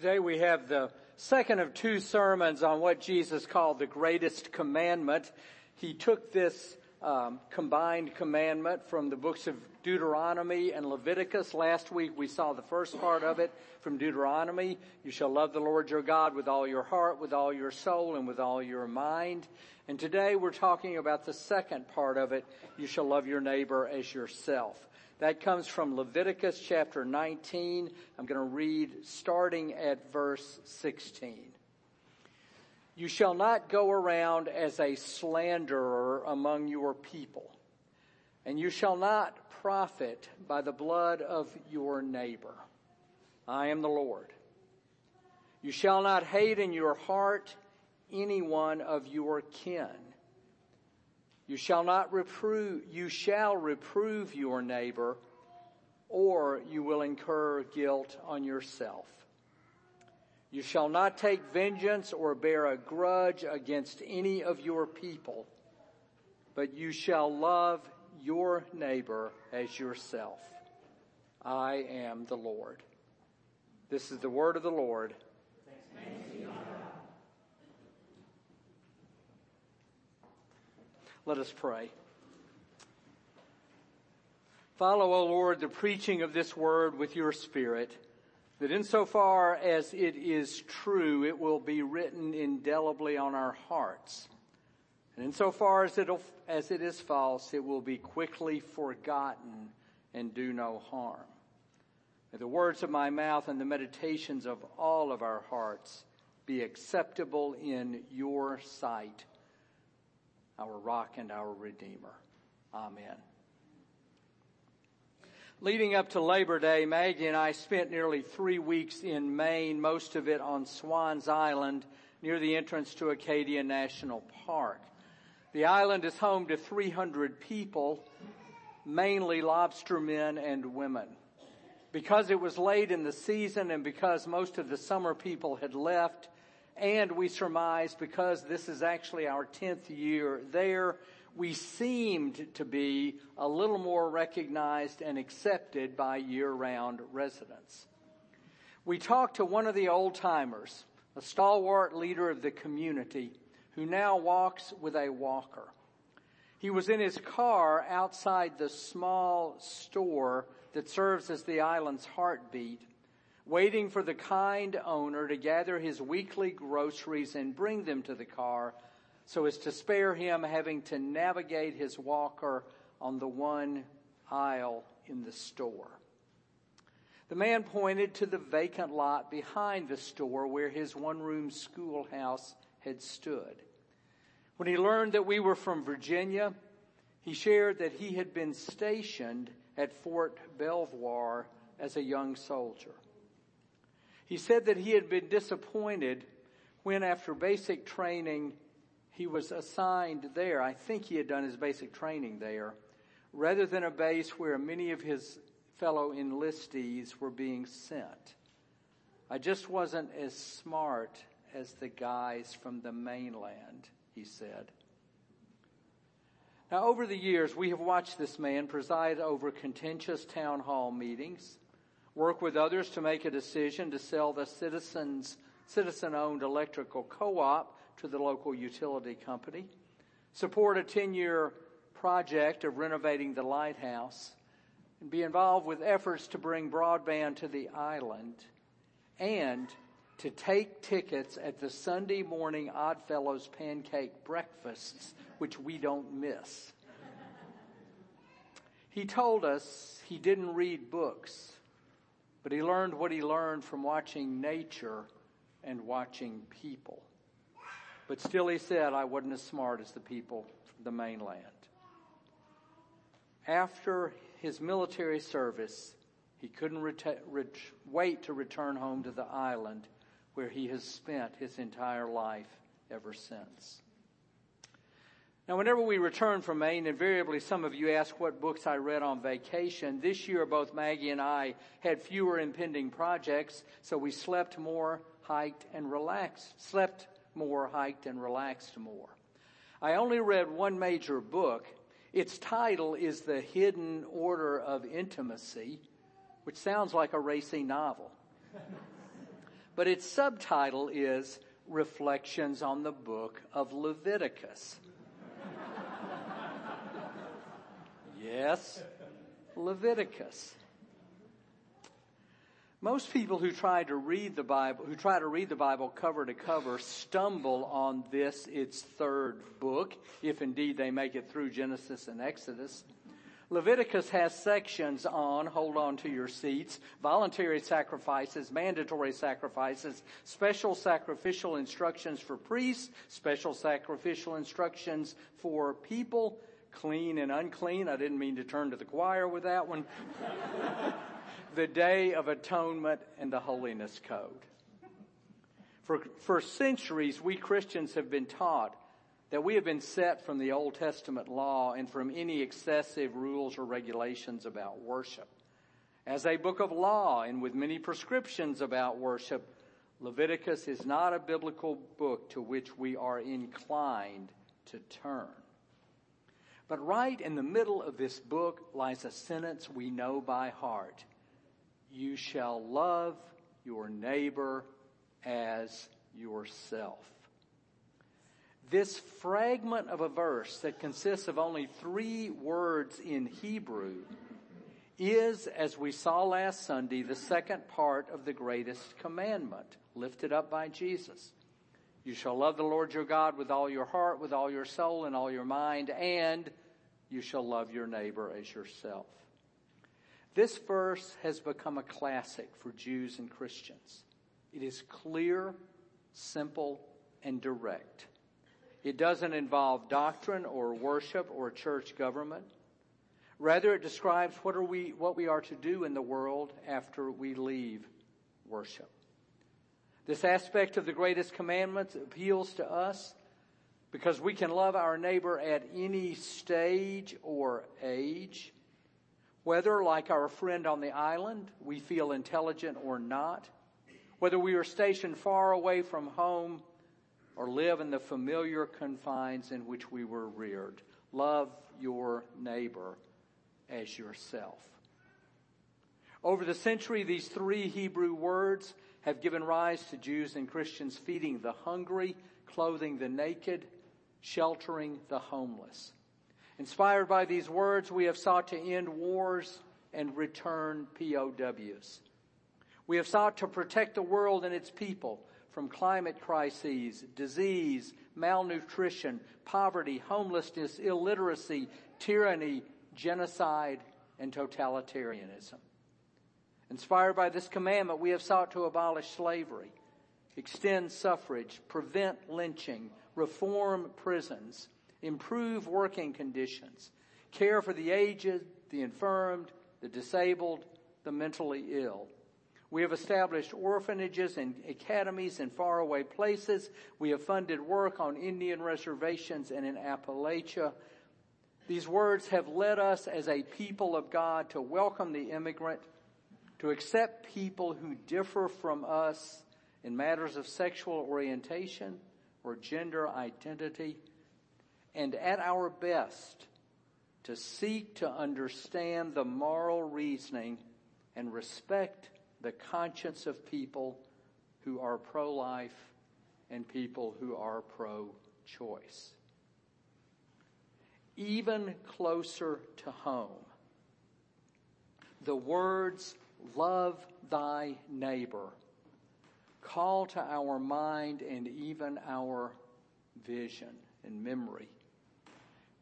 Today we have the second of two sermons on what Jesus called the greatest commandment. He took this um, combined commandment from the books of Deuteronomy and Leviticus. Last week we saw the first part of it from Deuteronomy. You shall love the Lord your God with all your heart, with all your soul, and with all your mind. And today we're talking about the second part of it. You shall love your neighbor as yourself. That comes from Leviticus chapter 19. I'm going to read starting at verse 16. You shall not go around as a slanderer among your people, and you shall not profit by the blood of your neighbor. I am the Lord. You shall not hate in your heart any one of your kin. You shall not reprove, you shall reprove your neighbor or you will incur guilt on yourself. You shall not take vengeance or bear a grudge against any of your people, but you shall love your neighbor as yourself. I am the Lord. This is the word of the Lord. Let us pray. Follow, O Lord, the preaching of this word with your spirit, that insofar as it is true, it will be written indelibly on our hearts. And insofar as, as it is false, it will be quickly forgotten and do no harm. May the words of my mouth and the meditations of all of our hearts be acceptable in your sight our rock and our redeemer. Amen. Leading up to Labor Day, Maggie and I spent nearly three weeks in Maine, most of it on Swans Island near the entrance to Acadia National Park. The island is home to 300 people, mainly lobstermen and women. Because it was late in the season and because most of the summer people had left, and we surmise because this is actually our 10th year there, we seemed to be a little more recognized and accepted by year-round residents. We talked to one of the old timers, a stalwart leader of the community who now walks with a walker. He was in his car outside the small store that serves as the island's heartbeat waiting for the kind owner to gather his weekly groceries and bring them to the car so as to spare him having to navigate his walker on the one aisle in the store. The man pointed to the vacant lot behind the store where his one room schoolhouse had stood. When he learned that we were from Virginia, he shared that he had been stationed at Fort Belvoir as a young soldier. He said that he had been disappointed when after basic training he was assigned there. I think he had done his basic training there rather than a base where many of his fellow enlistees were being sent. I just wasn't as smart as the guys from the mainland, he said. Now over the years, we have watched this man preside over contentious town hall meetings, work with others to make a decision to sell the citizens, citizen-owned electrical co-op to the local utility company, support a 10-year project of renovating the lighthouse, and be involved with efforts to bring broadband to the island, and to take tickets at the Sunday morning Oddfellows pancake breakfasts, which we don't miss. He told us he didn't read books but he learned what he learned from watching nature and watching people. But still he said, I wasn't as smart as the people from the mainland. After his military service, he couldn't ret- wait to return home to the island where he has spent his entire life ever since. Now, whenever we return from Maine, invariably some of you ask what books I read on vacation. This year, both Maggie and I had fewer impending projects, so we slept more, hiked, and relaxed. Slept more, hiked, and relaxed more. I only read one major book. Its title is The Hidden Order of Intimacy, which sounds like a racy novel. but its subtitle is Reflections on the Book of Leviticus. Yes, Leviticus. Most people who try to read the Bible, who try to read the Bible cover to cover, stumble on this, its third book, if indeed they make it through Genesis and Exodus. Leviticus has sections on, hold on to your seats, voluntary sacrifices, mandatory sacrifices, special sacrificial instructions for priests, special sacrificial instructions for people, clean and unclean. I didn't mean to turn to the choir with that one. the Day of Atonement and the Holiness Code. For, for centuries, we Christians have been taught that we have been set from the Old Testament law and from any excessive rules or regulations about worship. As a book of law and with many prescriptions about worship, Leviticus is not a biblical book to which we are inclined to turn. But right in the middle of this book lies a sentence we know by heart you shall love your neighbor as yourself. This fragment of a verse that consists of only three words in Hebrew is, as we saw last Sunday, the second part of the greatest commandment lifted up by Jesus. You shall love the Lord your God with all your heart, with all your soul, and all your mind, and you shall love your neighbor as yourself. This verse has become a classic for Jews and Christians. It is clear, simple, and direct. It doesn't involve doctrine or worship or church government. Rather, it describes what are we, what we are to do in the world after we leave worship. This aspect of the greatest commandments appeals to us because we can love our neighbor at any stage or age whether, like our friend on the island, we feel intelligent or not, whether we are stationed far away from home or live in the familiar confines in which we were reared. Love your neighbor as yourself. Over the century, these three Hebrew words have given rise to Jews and Christians feeding the hungry, clothing the naked, sheltering the homeless. Inspired by these words, we have sought to end wars and return POWs. We have sought to protect the world and its people from climate crises, disease, malnutrition, poverty, homelessness, illiteracy, tyranny, genocide, and totalitarianism. Inspired by this commandment, we have sought to abolish slavery, extend suffrage, prevent lynching, reform prisons, improve working conditions, care for the aged, the infirmed, the disabled, the mentally ill. We have established orphanages and academies in faraway places. We have funded work on Indian reservations and in Appalachia. These words have led us as a people of God to welcome the immigrant, to accept people who differ from us in matters of sexual orientation or gender identity, and at our best to seek to understand the moral reasoning and respect the conscience of people who are pro-life and people who are pro-choice. Even closer to home, the words love thy neighbor call to our mind and even our vision and memory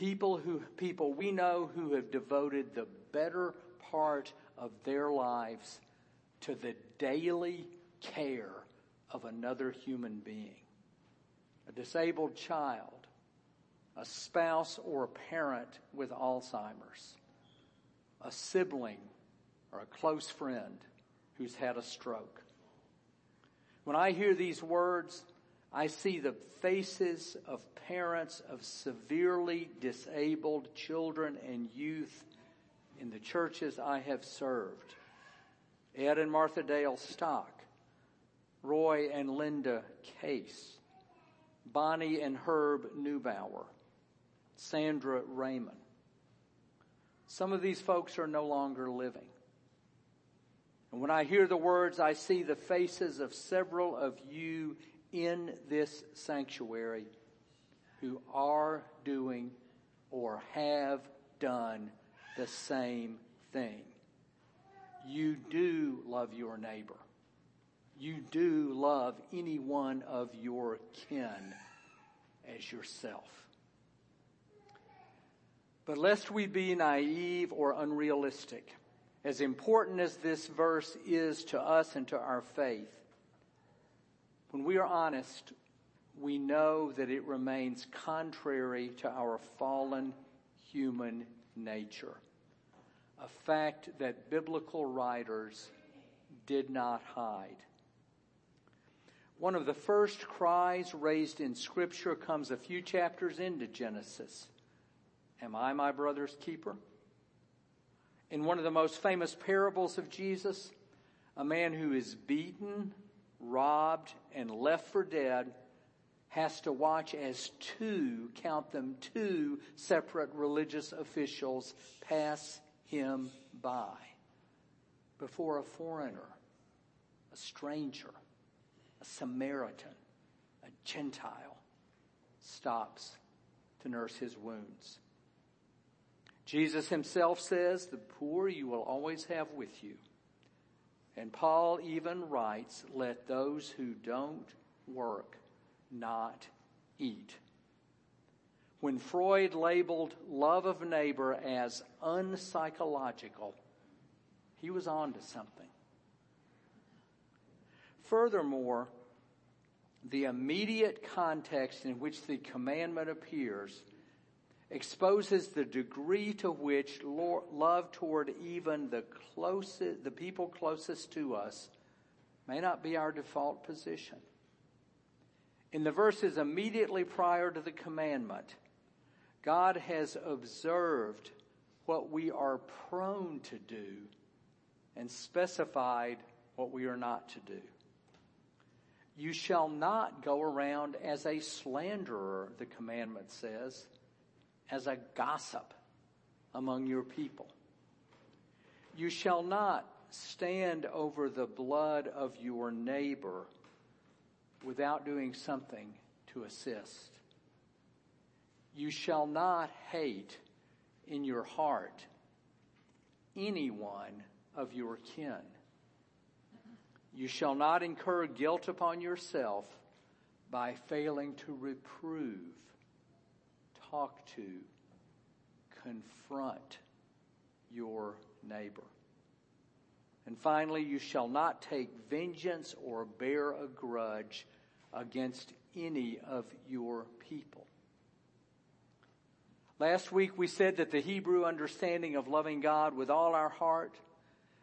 People who, people we know who have devoted the better part of their lives to the daily care of another human being. A disabled child, a spouse or a parent with Alzheimer's, a sibling or a close friend who's had a stroke. When I hear these words, I see the faces of parents of severely disabled children and youth in the churches I have served. Ed and Martha Dale Stock, Roy and Linda Case, Bonnie and Herb Neubauer, Sandra Raymond. Some of these folks are no longer living. And when I hear the words, I see the faces of several of you in this sanctuary who are doing or have done the same thing. You do love your neighbor. You do love any one of your kin as yourself. But lest we be naive or unrealistic, as important as this verse is to us and to our faith, when we are honest, we know that it remains contrary to our fallen human nature. A fact that biblical writers did not hide. One of the first cries raised in Scripture comes a few chapters into Genesis. Am I my brother's keeper? In one of the most famous parables of Jesus, a man who is beaten, robbed, and left for dead has to watch as two, count them, two separate religious officials pass him by before a foreigner, a stranger, a Samaritan, a Gentile stops to nurse his wounds. Jesus himself says, the poor you will always have with you. And Paul even writes, let those who don't work not eat. When Freud labeled love of neighbor as unpsychological, he was on to something. Furthermore, the immediate context in which the commandment appears exposes the degree to which love toward even the closest, the people closest to us may not be our default position. In the verses immediately prior to the commandment, God has observed what we are prone to do and specified what we are not to do. You shall not go around as a slanderer, the commandment says as a gossip among your people. You shall not stand over the blood of your neighbor without doing something to assist. You shall not hate in your heart anyone of your kin. You shall not incur guilt upon yourself by failing to reprove talk to, confront your neighbor. And finally, you shall not take vengeance or bear a grudge against any of your people. Last week we said that the Hebrew understanding of loving God with all our heart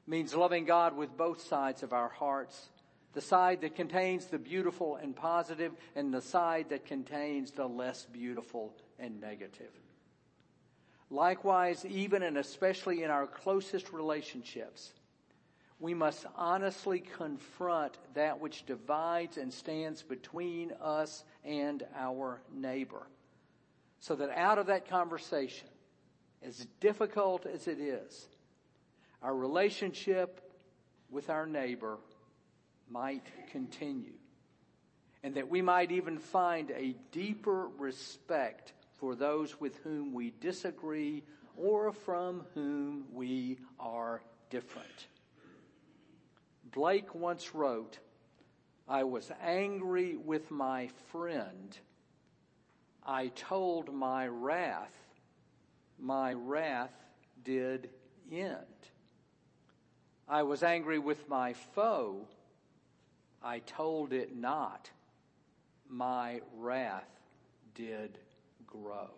means loving God with both sides of our hearts the side that contains the beautiful and positive, and the side that contains the less beautiful and negative. Likewise, even and especially in our closest relationships, we must honestly confront that which divides and stands between us and our neighbor. So that out of that conversation, as difficult as it is, our relationship with our neighbor might continue. And that we might even find a deeper respect for those with whom we disagree or from whom we are different. Blake once wrote, I was angry with my friend. I told my wrath, my wrath did end. I was angry with my foe. I told it not. My wrath did grow.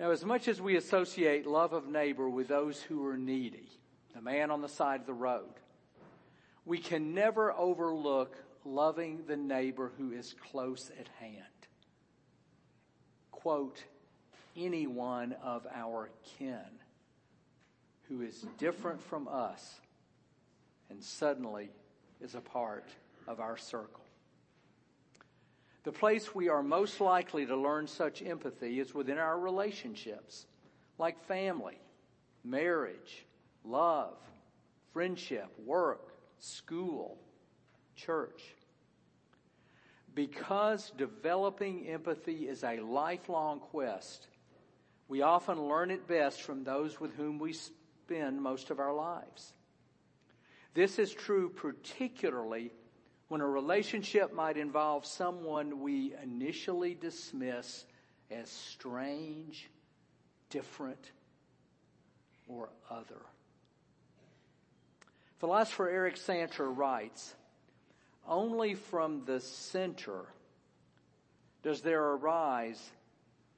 Now, as much as we associate love of neighbor with those who are needy, the man on the side of the road, we can never overlook loving the neighbor who is close at hand. Quote, anyone of our kin who is different from us and suddenly is a part of our circle. The place we are most likely to learn such empathy is within our relationships, like family, marriage, love, friendship, work, school, church. Because developing empathy is a lifelong quest, we often learn it best from those with whom we spend most of our lives. This is true particularly when a relationship might involve someone we initially dismiss as strange, different, or other. Philosopher Eric Santner writes, only from the center does there arise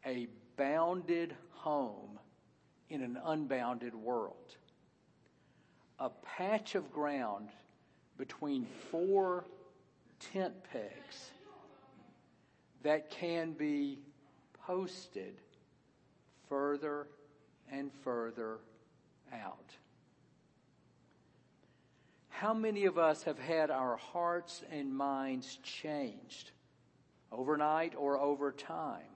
a bounded home in an unbounded world. A patch of ground between four tent pegs that can be posted further and further out. How many of us have had our hearts and minds changed overnight or over time?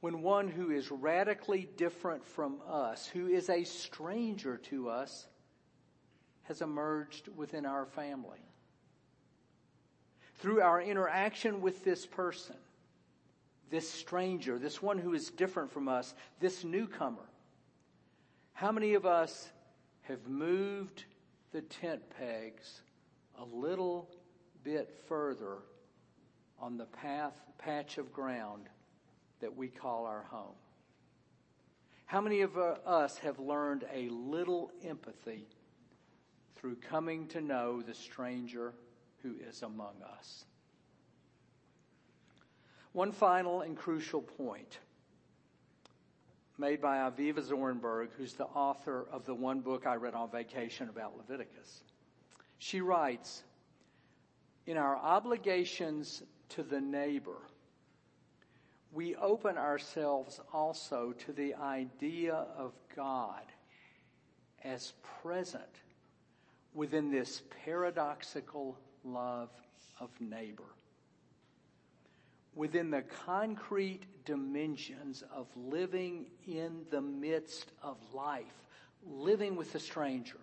When one who is radically different from us, who is a stranger to us, has emerged within our family. Through our interaction with this person, this stranger, this one who is different from us, this newcomer, how many of us have moved the tent pegs a little bit further on the path, patch of ground that we call our home. How many of uh, us have learned a little empathy through coming to know the stranger who is among us? One final and crucial point made by Avivah Zornberg, who's the author of the one book I read on vacation about Leviticus. She writes, in our obligations to the neighbor, we open ourselves also to the idea of God as present within this paradoxical love of neighbor within the concrete dimensions of living in the midst of life, living with the stranger,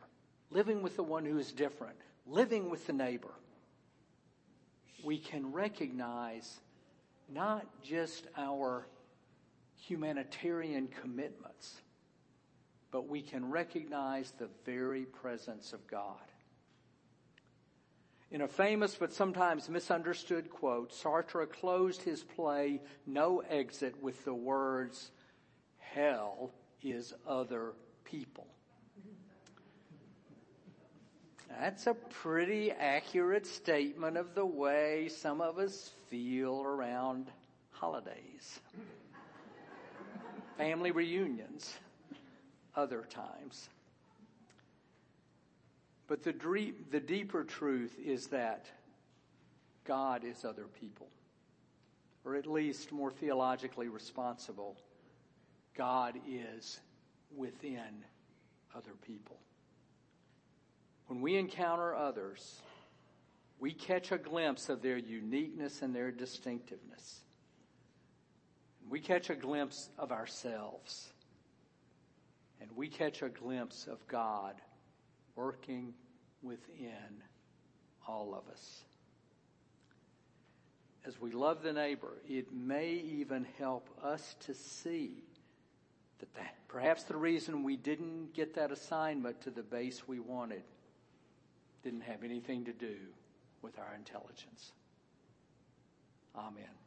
living with the one who is different, living with the neighbor, we can recognize not just our humanitarian commitments, but we can recognize the very presence of God. In a famous but sometimes misunderstood quote, Sartre closed his play No Exit with the words, Hell is other people. That's a pretty accurate statement of the way some of us feel around holidays, family reunions, other times. But the, the deeper truth is that God is other people, or at least more theologically responsible, God is within other people. When we encounter others, we catch a glimpse of their uniqueness and their distinctiveness. We catch a glimpse of ourselves. And we catch a glimpse of God working within all of us. As we love the neighbor, it may even help us to see that, that perhaps the reason we didn't get that assignment to the base we wanted didn't have anything to do with our intelligence. Amen.